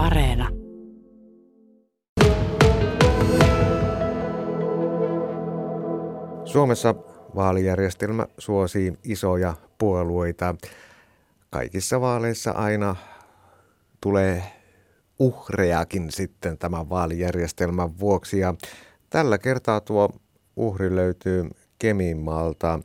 Areena. Suomessa vaalijärjestelmä suosii isoja puolueita. Kaikissa vaaleissa aina tulee uhrejakin sitten tämän vaalijärjestelmän vuoksi. Ja tällä kertaa tuo uhri löytyy Kemiinmaalta.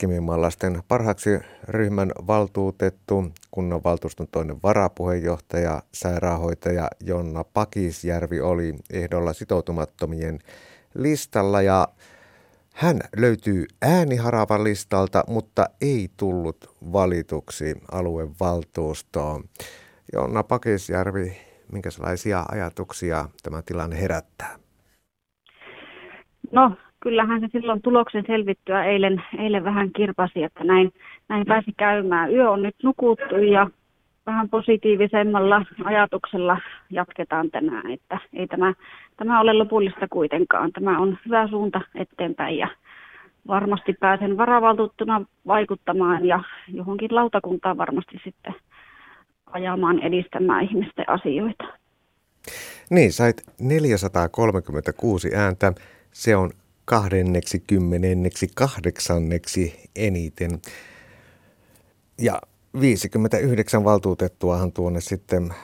Kemiinmaalaisten parhaaksi ryhmän valtuutettu, kunnanvaltuuston toinen varapuheenjohtaja, sairaanhoitaja Jonna Pakisjärvi oli ehdolla sitoutumattomien listalla ja hän löytyy ääniharavan listalta, mutta ei tullut valituksi aluevaltuustoon. Jonna Pakisjärvi, minkälaisia ajatuksia tämä tilanne herättää? No, kyllähän se silloin tuloksen selvittyä eilen, eilen vähän kirpasi, että näin, näin pääsi käymään. Yö on nyt nukuttu ja vähän positiivisemmalla ajatuksella jatketaan tänään, että ei tämä, tämä ole lopullista kuitenkaan. Tämä on hyvä suunta eteenpäin ja varmasti pääsen varavaltuuttuna vaikuttamaan ja johonkin lautakuntaan varmasti sitten ajamaan edistämään ihmisten asioita. Niin, sait 436 ääntä. Se on kahdenneksi kymmenenneksi kahdeksanneksi eniten. Ja 59 valtuutettuahan tuonne sitten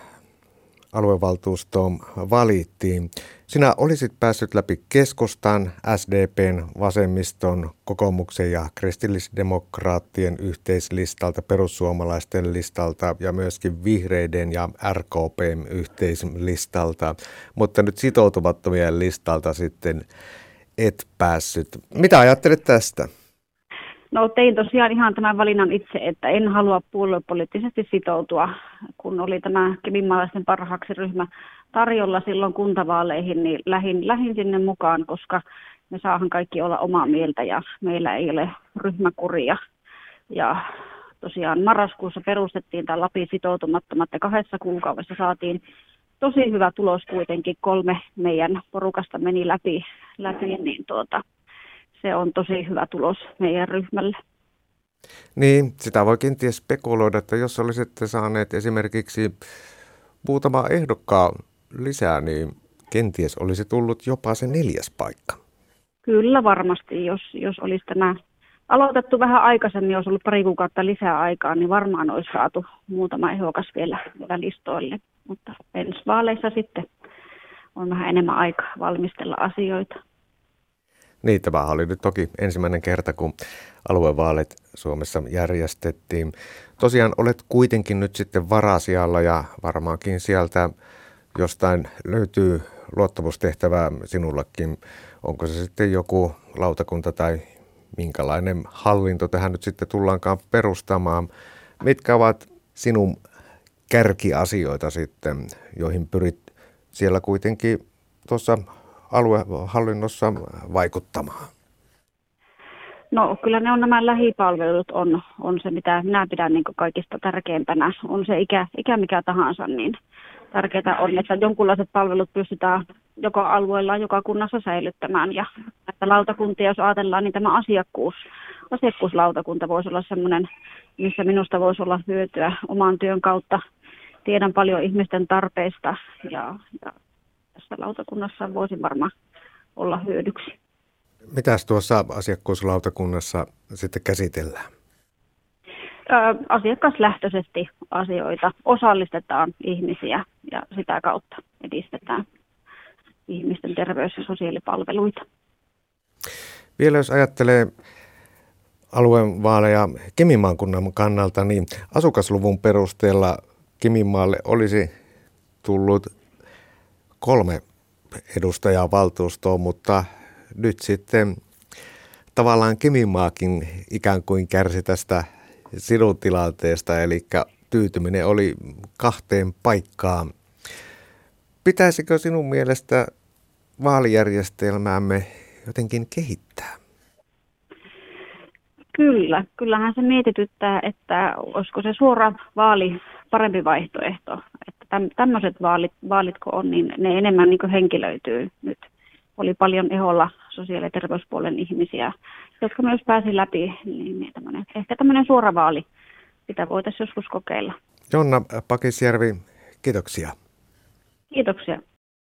aluevaltuustoon valittiin. Sinä olisit päässyt läpi keskustan, SDPn, vasemmiston, kokoomuksen ja kristillisdemokraattien yhteislistalta, perussuomalaisten listalta ja myöskin vihreiden ja RKPn yhteislistalta, mutta nyt sitoutumattomien listalta sitten et päässyt. Mitä ajattelet tästä? No tein tosiaan ihan tämän valinnan itse, että en halua puoluepoliittisesti sitoutua. Kun oli tämä kemimaalaisten parhaaksi ryhmä tarjolla silloin kuntavaaleihin, niin lähin, lähin sinne mukaan, koska me saahan kaikki olla omaa mieltä ja meillä ei ole ryhmäkuria. Ja tosiaan marraskuussa perustettiin tämä Lapin sitoutumattomat ja kahdessa kuukaudessa saatiin tosi hyvä tulos kuitenkin. Kolme meidän porukasta meni läpi, läpi niin tuota, se on tosi hyvä tulos meidän ryhmälle. Niin, sitä voi kenties spekuloida, että jos olisitte saaneet esimerkiksi muutama ehdokkaa lisää, niin kenties olisi tullut jopa se neljäs paikka. Kyllä varmasti, jos, jos olisi tämä aloitettu vähän aikaisemmin, jos ollut pari kuukautta lisää aikaa, niin varmaan olisi saatu muutama ehdokas vielä, vielä listoille. Mutta ensi vaaleissa sitten on vähän enemmän aikaa valmistella asioita. Niin, tämä oli nyt toki ensimmäinen kerta, kun aluevaalit Suomessa järjestettiin. Tosiaan olet kuitenkin nyt sitten varasialla ja varmaankin sieltä jostain löytyy luottamustehtävää sinullakin. Onko se sitten joku lautakunta tai minkälainen hallinto tähän nyt sitten tullaankaan perustamaan? Mitkä ovat sinun kärkiasioita sitten, joihin pyrit siellä kuitenkin tuossa aluehallinnossa vaikuttamaan? No kyllä ne on nämä lähipalvelut on, on se, mitä minä pidän niin kaikista tärkeimpänä. On se ikä, ikä mikä tahansa, niin tärkeää on, että jonkunlaiset palvelut pystytään joka alueella, joka kunnassa säilyttämään. Ja että lautakuntia, jos ajatellaan, niin tämä asiakkuus, asiakkuuslautakunta voisi olla sellainen, missä minusta voisi olla hyötyä oman työn kautta. Tiedän paljon ihmisten tarpeista ja, ja tässä lautakunnassa voisi varmaan olla hyödyksi. Mitäs tuossa asiakkuuslautakunnassa sitten käsitellään? Asiakaslähtöisesti asioita, osallistetaan ihmisiä ja sitä kautta edistetään ihmisten terveys- ja sosiaalipalveluita. Vielä jos ajattelee alueen vaaleja Kemimaan kunnan kannalta, niin asukasluvun perusteella Kemimaalle olisi tullut kolme edustajaa valtuustoon, mutta nyt sitten tavallaan Kemimaakin ikään kuin kärsi tästä sinun tilanteesta, eli tyytyminen oli kahteen paikkaan. Pitäisikö sinun mielestä vaalijärjestelmäämme jotenkin kehittää? Kyllä, kyllähän se mietityttää, että olisiko se suora vaali parempi vaihtoehto. Että tämmöiset vaalit, vaalitko on, niin ne enemmän niin henkilöityy nyt. Oli paljon eholla sosiaali- ja terveyspuolen ihmisiä, jotka myös pääsi läpi, niin, niin tämmönen, ehkä tämmöinen suora vaali, sitä voitaisiin joskus kokeilla. Jonna Pakisjärvi, kiitoksia. Kiitoksia.